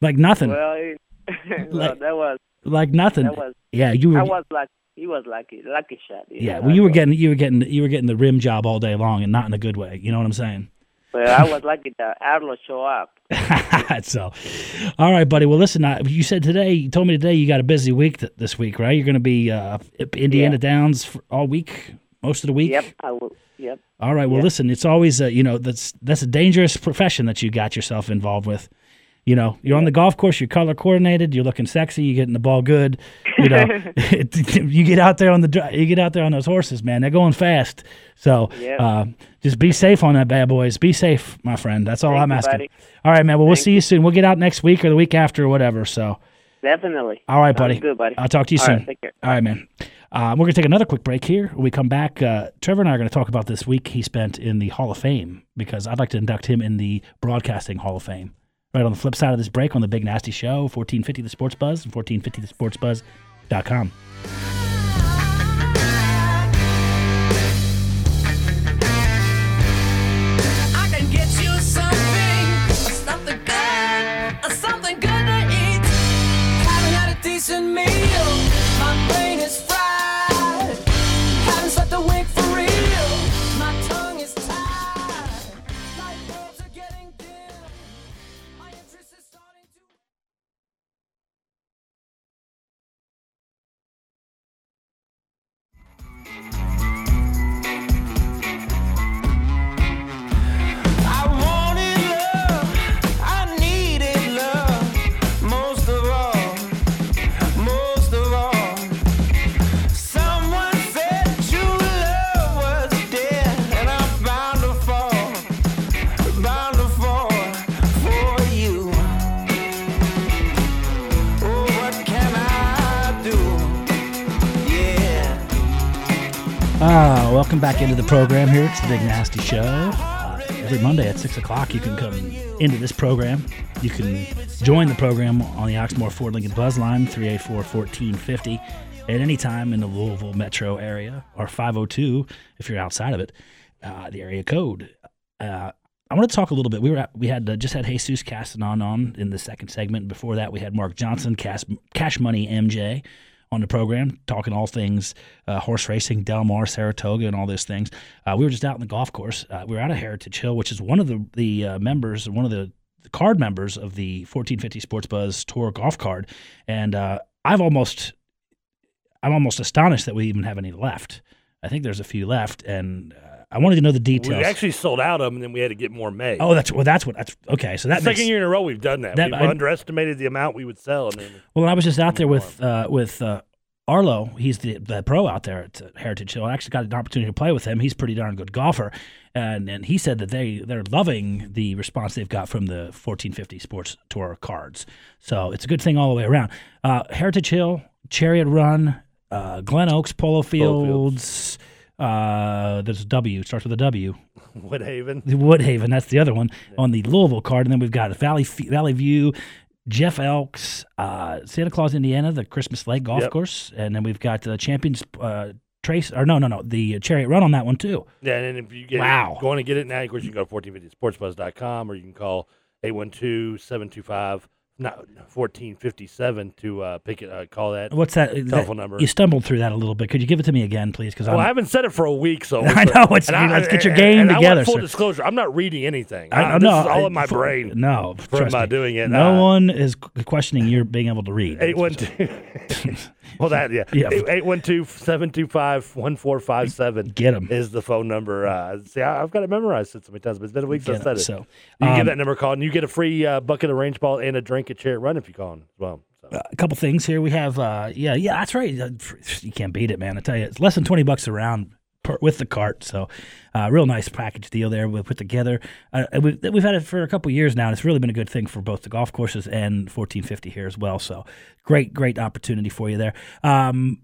like nothing. Well, it, [LAUGHS] well Like- that was like nothing. that was yeah, you were. I was lucky. He was lucky. Lucky shot. yeah, know, well, you were getting. You were getting. You were getting the rim job all day long, and not in a good way. You know what I'm saying? But I was lucky that Arlo show up. [LAUGHS] so, all right, buddy. Well, listen. I, you said today. You told me today you got a busy week th- this week, right? You're going to be uh, Indiana Yeah. Downs all week, most of the week. Yep, I will. Yep. All right. Well, Yeah. listen, it's always uh, you know that's that's a dangerous profession that you got yourself involved with. You know, you're on the golf course, you're color coordinated, you're looking sexy, you're getting the ball good. You know, [LAUGHS] [LAUGHS] you get out there on the you get out there on those horses, man. They're going fast. So Yeah. uh, just be safe on that bad boys. Be safe, my friend. That's all Thank I'm asking. All right, man. Well, we'll see you soon. We'll get out next week or the week after or whatever. So, Definitely. all right, buddy. good, buddy. I'll talk to you All soon. right, take care. All right, man. Uh, we're going to take another quick break here. When we come back, uh, Trevor and I are going to talk about this week he spent in the Hall of Fame because I'd like to induct him in the Broadcasting Hall of Fame. Right on the flip side of this break on the Big Nasty Show, 1450 The Sports Buzz and 1450thesportsbuzz.com. I can get you something, something good, something good to eat. Haven't had a decent meal, my brain into the program here. It's the Big Nasty Show. Uh, every Monday at 6 o'clock, you can come into this program. You can join the program on the Oxmoor Ford Lincoln Buzz line, 384 1450, at any time in the Louisville metro area, or 502 if you're outside of it. uh, the area code. Uh, I want to talk a little bit. We were at, we had uh, just had Jesus Castanon on in the second segment. Before that, we had Mark Johnson, Cash, Cash Money MJ, on the program, talking all things uh, horse racing, Del Mar, Saratoga, and all those things. Uh, we were just out in the golf course. Uh, we were out of Heritage Hill, which is one of the the uh, members, one of the, the card members of the 1450 Sports Buzz Tour golf card, and uh, I've almost I'm almost astonished that we even have any left. I think there's a few left, and uh, I wanted to know the details. We actually sold out of them, and then we had to get more made. oh, that's well, that's what that's okay. So that Second year in a row we've done that. that- we I- underestimated the amount we would sell. And then, Well, I was just out there with uh, with uh, Arlo. He's the, the pro out there at Heritage Hill. I actually got an opportunity to play with him. He's a pretty darn good golfer, and and he said that they they're loving the response they've got from the 1450 Sports Tour cards. So it's a good thing all the way around. Uh, Heritage Hill, Chariot Run, uh, Glen Oaks, Polo Fields. Uh, there's a W. Starts with a W. [LAUGHS] Woodhaven. The Woodhaven, that's the other one on the Louisville card, and then we've got Valley Valley View, Jeff Elks, uh, Santa Claus, Indiana, the Christmas Lake Golf Yep. Course, and then we've got the Champions uh, Trace, or no, no, no, the Chariot Run on that one too. Yeah, and then if you get Wow. it, want to get it now, of course, you can go to 1450sportsbuzz.com or you can call 812-725 not 1457 to uh, pick it uh, call that. What's that? Telephone that- number. You stumbled through that a little bit. Could you give it to me again, please? Because Well, I haven't said it for a week, so [LAUGHS] I know, it's- and let's get your game and I together, full sir. disclosure, I'm not reading anything. I, I, this no, is all I- in my for- brain. No, from trust me. doing it. No Uh, one is questioning your being able to read. [LAUGHS] Eight one two. [LAUGHS] well, that yeah. [LAUGHS] Yeah. Eight one two seven two five one four five seven. Get 'em. is the phone number. Uh, see, I, I've got it memorized it so many times, but it's been a week since I Get said it. So, you can um, give that number a call, and you get a free uh, bucket of range ball and a drink at Chariot Run if you call 'em as well. So. a couple things here. We have, uh, yeah, yeah, that's right. Uh, You can't beat it, man. I tell you, it's less than twenty bucks around per, with the cart. So, uh, real nice package deal there we put together. Uh, we've, we've had it for a couple years now, and it's really been a good thing for both the golf courses and fourteen fifty here as well. So, great, great opportunity for you there. Um,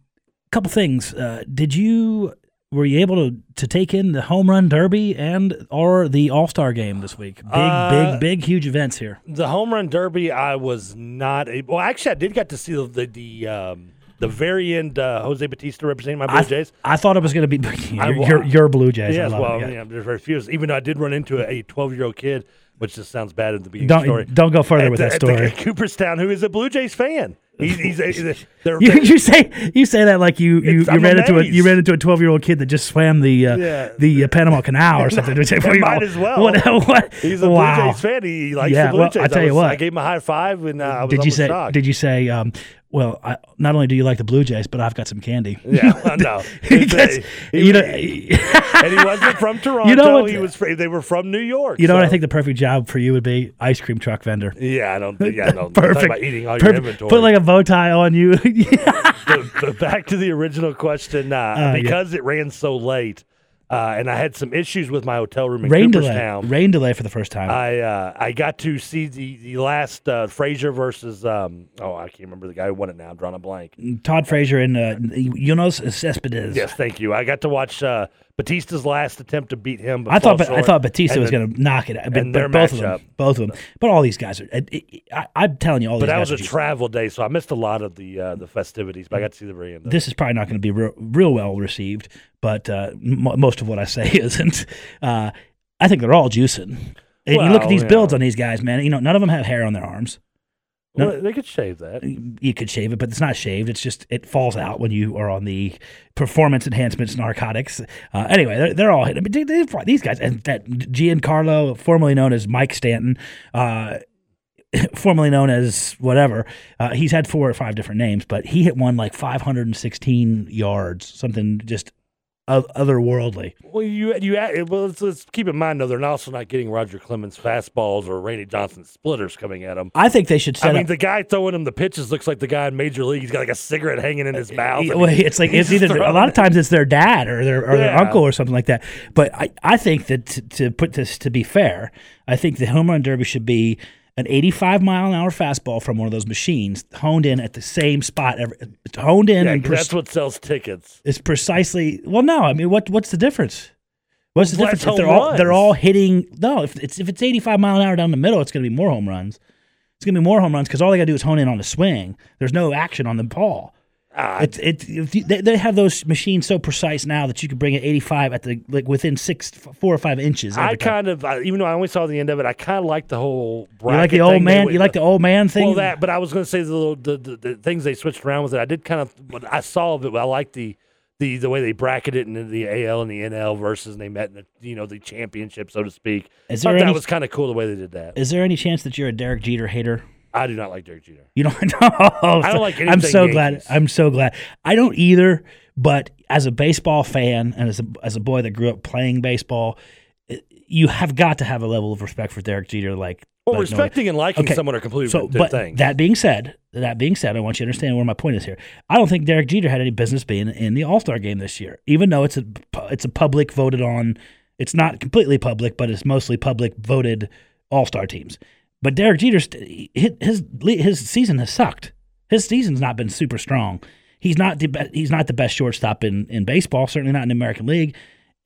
couple things. Uh, did you? Were you able to, to take in the home run derby and or the All Star game this week? Big, Uh, big, big, huge events here. The home run derby, I was not able. Well, actually, I did get to see the the, the um, the very end. Uh, Jose Bautista representing my Blue I, Jays. I thought it was going to be [LAUGHS] your, your, your Blue Jays. I Yes, love well, it, yeah. yeah, there's very few. Even though I did run into a 12 year old kid, which just sounds bad at the beginning the story. Don't don't go further at with the- that story. [LAUGHS] Cooperstown, who is a Blue Jays fan. He's, he's, he's a, [LAUGHS] they're, You, you say you say that like you you, you ran into a you ran into a twelve year old kid that just swam the uh, Yeah. the uh, Panama Canal or something. It might as well. What, what? He's a wow. Blue Jays fan. He likes Yeah, the Blue well, Jays. I tell you was- what. I gave him a high five, and uh, I was Did you say? shocked. Did you say? Um, well, I, not only do you like the Blue Jays, but I've got some candy. Yeah, no. [LAUGHS] Because, he- you know, and he wasn't from [LAUGHS] Toronto. You know what- he was. They were from New York. you know what I think the perfect job for you would be? Ice cream truck vendor. Yeah, I don't think. Yeah, no. [LAUGHS] Perfect. About eating all your inventory. Put like a bow tie on you. but back to the original question. Uh, yeah. because it ran so late, uh, and I had some issues with my hotel room in rain delay. Rain delay for the first time. I uh, I got to see the the last uh, Frazier versus um, oh I can't remember the guy who won it now. I'm drawing a blank. Todd Frazier and uh, Yoenis Cespedes. Yes, thank you. I got to watch uh, Bautista's last attempt to beat him. I thought I thought Batista was going to knock it. out, But, but both of them, both of them. But all these guys are. it- it- I, I'm telling you, all these guys. But these that guys was a travel day, so I missed a lot of the uh, the festivities. But I got to see the very end. Of. This is probably not going to be real, real well received, but uh, m- most of what I say [LAUGHS] isn't. Uh, I think they're all juicing. And you look at these yeah. builds on these guys, man. You know, none of them have hair on their arms. No. Well, they could shave that. You could shave it, but it's not shaved. It's just it falls out when you are on the performance enhancements narcotics. Uh, anyway, they're, they're all. I mean, they, these guys and that Giancarlo, formerly known as Mike Stanton, uh, [LAUGHS] formerly known as whatever. Uh, he's had four or five different names, but he hit one like 516 yards, something just otherworldly. Well, you you well, let's, let's keep in mind though they're also not getting Roger Clemens fastballs or Randy Johnson splitters coming at them. I think they should I mean, up. the guy throwing him the pitches looks like the guy in Major League. He's got like a cigarette hanging in his uh, mouth. Yeah, well, it's like [LAUGHS] it's either a lot of times it's their dad or their or their uncle or something like that. But I, I think that to, to put this to be fair, I think the home run derby should be an 85 mile an hour fastball from one of those machines honed in at the same spot. Every, honed in Yeah, and 'cause pre- that's what sells tickets. it's precisely well. No, I mean what what's the difference? What's the Well, difference? If they're all they're all hitting no. If it's if it's 85 mile an hour down the middle, it's going to be more home runs. It's going to be more home runs because all they got to do is hone in on the swing. There's no action on the ball. Ah, It's it, if you- they, they have those machines so precise now that you can bring it 85 at the like within six, four or five inches. I time. kind of, I, even though I only saw the end of it, I kind of like the whole. you like the old they man. You like the old man thing. Well, that, but I was going to say the, little, the, the the things they switched around with it. I did kind of, what I saw of it. But I like the the the way they bracketed it in the AL and the NL versus and they met in the you know the championship, so to speak. Is Thought there that was kind of cool the way they did that. Is there any chance that you're a Derek Jeter hater? I do not like Derek Jeter. You don't [LAUGHS] know. I don't like anything. I'm so glad. I'm so glad. I don't either. But as a baseball fan and as a as a boy that grew up playing baseball, eh, you have got to have a level of respect for Derek Jeter. Like, Well, like no- respecting and liking Okay, someone are completely So, different but things. that being said, that being said, I want you to understand where my point is here. I don't think Derek Jeter had any business being in the All Star game this year, even though it's a it's a public voted on. It's not completely public, but it's mostly public voted All Star teams. But Derek Jeter, his his season has sucked. His season's not been super strong. He's not the he's not the best shortstop in, in baseball. Certainly not in the American League.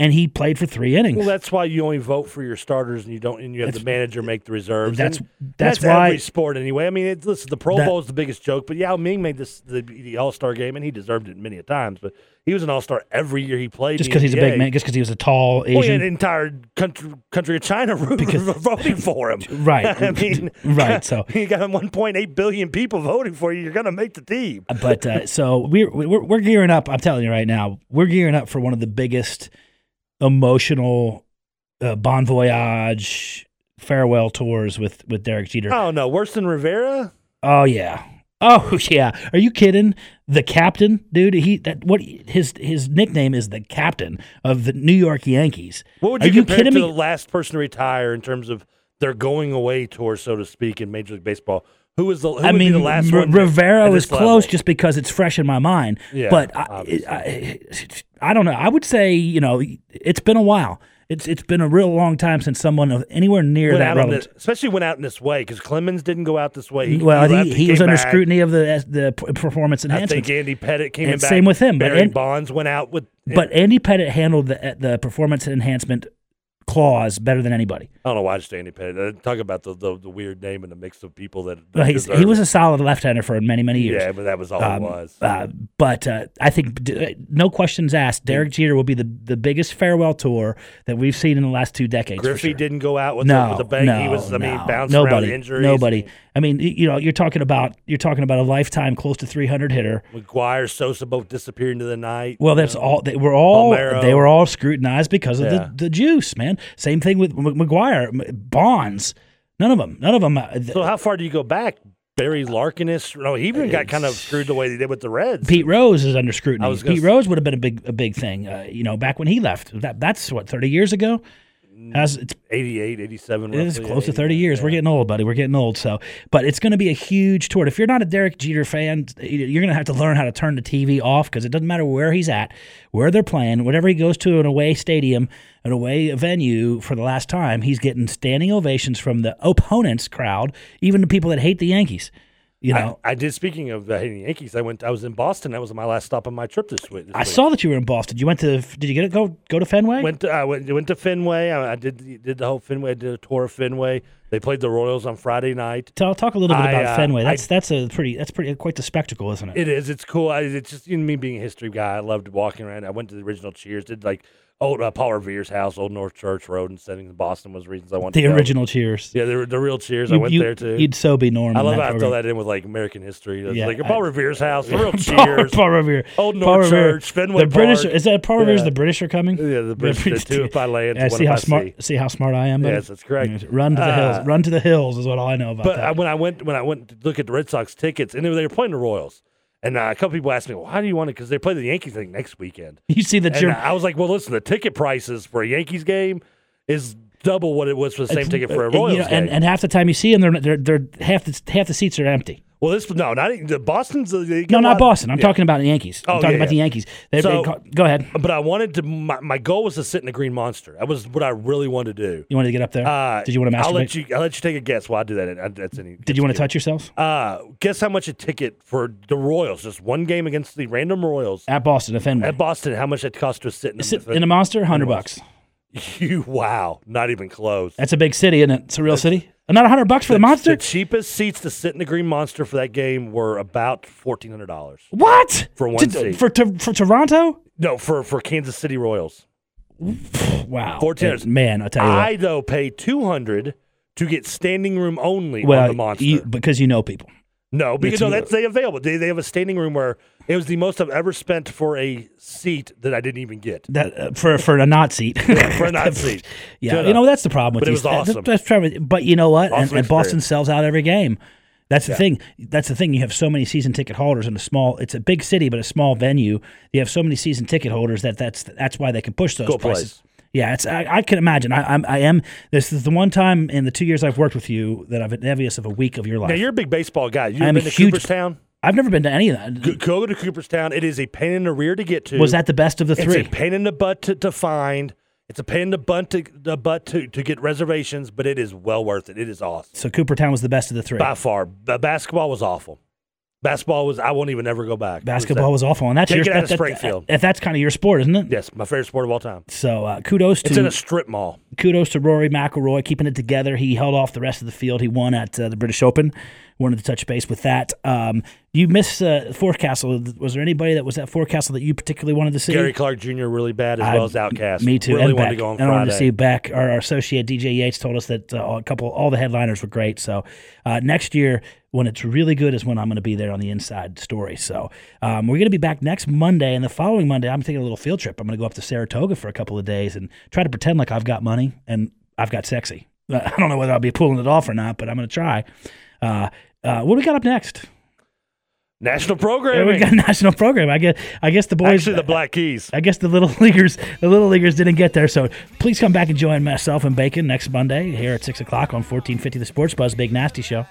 And he played for three innings. well, that's why you only vote for your starters and you don't, and you have the manager make the reserves. That's- And that's why- every sport anyway. I mean, it, listen, the Pro That- Bowl is the biggest joke, but Yao Ming made this the, the All Star game, and he deserved it many a times. But he was an All Star every year he played. just because he's a big man, just because he was a tall Asian. Well, yeah, the entire country, country of China [LAUGHS] voting for him. [LAUGHS] Right. [LAUGHS] I mean, Right, so- you got 1.8 billion people voting for you. You're going to make the team. but uh, so we're, we're we're gearing up. I'm telling you right now, we're gearing up for one of the biggest emotional uh, bon voyage farewell tours with with Derek Jeter. Oh no, worse than Rivera. Oh yeah. Oh [LAUGHS] yeah. Are you kidding? The captain, dude. He that what his his nickname is the captain of the New York Yankees. What would Are you, you kidding to me? the last person to retire in terms of their going away tour, so to speak, in Major League Baseball? Who was the? Who I would mean, be the last R- one? Rivera was close level? just because it's fresh in my mind. Yeah, but I. I, I don't know. I would say you know it's been a while. It's it's been a real long time since someone of anywhere near Went that this, especially went out in this way because Clemens didn't go out this way. He, well, left, he, he came was under back. scrutiny of the the performance I enhancement. think Andy Pettitte came And in back. same with him, Barry Bonds went out with. But Andy Pettitte handled the the performance enhancement clause better than anybody. I don't know why Andy Pettitte. Uh, Talk about the, the the weird name and the mix of people that. that Well, he was a solid left-hander for many many years. Yeah, but that was all Um, it was. Uh, but uh, I think, d- no questions asked, Derek Jeter will be the, the biggest farewell tour that we've seen in the last two decades. Griffey sure. didn't go out with no, the, with the bang. no, he was, I mean, no. bounced nobody, around injuries. Nobody. I mean, you know, you're talking about you're talking about a lifetime close to 300 hitter. McGwire, Sosa both disappeared into the night. Well, that's all. They were all Palmeiro. they were all scrutinized because of Yeah. the, the juice, man. Same thing with McGwire, Bonds. None of them. None of them. Uh, th- So how far do you go back? Barry Larkinus? No, he even got kind of screwed the way they did with the Reds. Pete Rose is under scrutiny. I was gonna Pete Rose would have been a big a big thing. Uh, you know, back when he left. That that's what 30 years ago. Has it's 88, 87. It is close to 30 89, years. We're getting old, buddy. We're getting old. So, but it's going to be a huge tour. If you're not a Derek Jeter fan, you're going to have to learn how to turn the TV off because it doesn't matter where he's at, where they're playing, whatever he goes to an away stadium, an away venue for the last time, he's getting standing ovations from the opponents crowd, even the people that hate the Yankees. You know, I, I did. Speaking of the hating Yankees, I went. I was in Boston. That was my last stop on my trip this week. This I, week. saw that you were in Boston. You went to? Did you get it? Go go to Fenway? Went to, I went, went to Fenway. I, I did did the whole Fenway. I did a tour of Fenway. They played the Royals on Friday night. Tell, talk a little bit I, about uh, Fenway. That's that's a pretty that's pretty quite the spectacle, isn't it? It is. It's cool. I, it's just you know, me being a history guy. I loved walking around. I went to the original Cheers. Did like old uh, Paul Revere's house, Old North Church Road, and setting in Boston was reasons I wanted the to go. original Cheers. Yeah, the, the real Cheers. I went you- there too. You'd so be normal. I love how I throw that in with like American history. It's Yeah, like I- Paul Revere's [LAUGHS] house, the real Cheers. Paul Revere. Old North Revere. Church, Fenway The British is that Paul Revere's Yeah. the British are coming? Yeah, the British, [LAUGHS] the two if I land, Yeah, see how I smart see. see how smart I am. buddy? Yes, that's correct. Run to the Uh, hills. Run to the hills is what all I know about But that. when I went when I went to look at the Red Sox tickets, and they were playing the Royals, and uh, a couple people asked me, "Well, how do you want it?" Because they play the Yankees I think next weekend. you see the And you're I was like, "Well, listen, the ticket prices for a Yankees game is double what it was for the same it's- ticket for a uh, you Royals know, and, game." and half the time you see them, they're they're, they're half the half the seats are empty. Well, this no, not even- the Boston's. No, not Boston. I'm yeah. talking about the Yankees. I'm Oh, talking yeah, about the. Yankees. They, So- they, go ahead. But I wanted to. My, my goal was to sit in the Green Monster. That was what I really wanted to do. You wanted to get up there? Uh, Did you want to masturbate? I'll let you. I'll let you take a guess. While I do that. I- That's any. Did you want to touch yourself Uh, guess how much a ticket for the Royals? Just one game against the random Royals at Boston at Fenway? at Boston. How much it cost to sit in the Sit in a monster, hundred bucks. [LAUGHS] You wow, not even close. That's a big city, isn't it? It's a real city. Not hundred bucks for the, monster. The cheapest seats to sit in the Green Monster for that game were about fourteen hundred dollars. what For one To- seat. for to, for Toronto? No, for for Kansas City Royals. Wow, 1400. man. I'll tell you what. I though pay two hundred to get standing room only well, on the Monster. you- because you know people. No, because no, that's they available. They they have a standing room where it was the most I've ever spent for a seat that I didn't even get. That uh, for for a not seat. [LAUGHS] for a not seat. [LAUGHS] Yeah, you know that's the problem with But it was awesome. that's probably- but you know what? And, Awesome and Boston sells out every game. That's the thing. That's the thing. You have so many season ticket holders in a small. It's a big city, but a small venue. You have so many season ticket holders that that's that's why they can push those Go prices. Yeah, it's I, I can imagine. I, I'm I am. This is the one time in the two years I've worked with you that I've been envious of a week of your life. Now you're a big baseball guy. You I am ever a been to huge- Cooperstown? I've never been to any of that. Go, go to Cooperstown. It is a pain in the rear to get to. Was that the best of the three? It's a pain in the butt to, to find. It's a pain in the butt to the butt to, to get reservations, but it is well worth it. It is awesome so Coopertown was the best of the three. by far. The basketball was awful. Basketball was. I won't even ever go back. It was Basketball that- was awful, and that's Take your it out that- Springfield. that- that's kind of your sport, isn't it? yes, my favorite sport of all time. So uh, kudos It's to in a strip mall. kudos to Rory McIlroy keeping it together. He held off the rest of the field. He won at uh, the British Open. Wanted to touch base with that. Um, you miss uh, Forecastle. Was there anybody that was at Forecastle that you particularly wanted to see? Gary Clark Jr. really bad as I- well as OutKast. Me too. Really and wanted Beck. to go on and I wanted to see Beck. Our, our associate DJ Yates told us that uh, a couple, all the headliners were great. So uh, next year, when it's really good, is when I'm going to be there on the inside story. So um, we're going to be back next Monday, and the following Monday, I'm taking a little field trip. I'm going to go up to Saratoga for a couple of days and try to pretend like I've got money and I've got sexy. [LAUGHS] I don't know whether I'll be pulling it off or not, but I'm going to try. Uh, uh, what do we got up next? National programming. we got a [LAUGHS] national program. I guess I guess the boys Actually, the Black Keys. I guess the little [LAUGHS] leaguers, the little leaguers didn't get there. So please come back and join myself and Bacon next Monday here at six o'clock on fourteen fifty The Sports Buzz Big Nasty Show.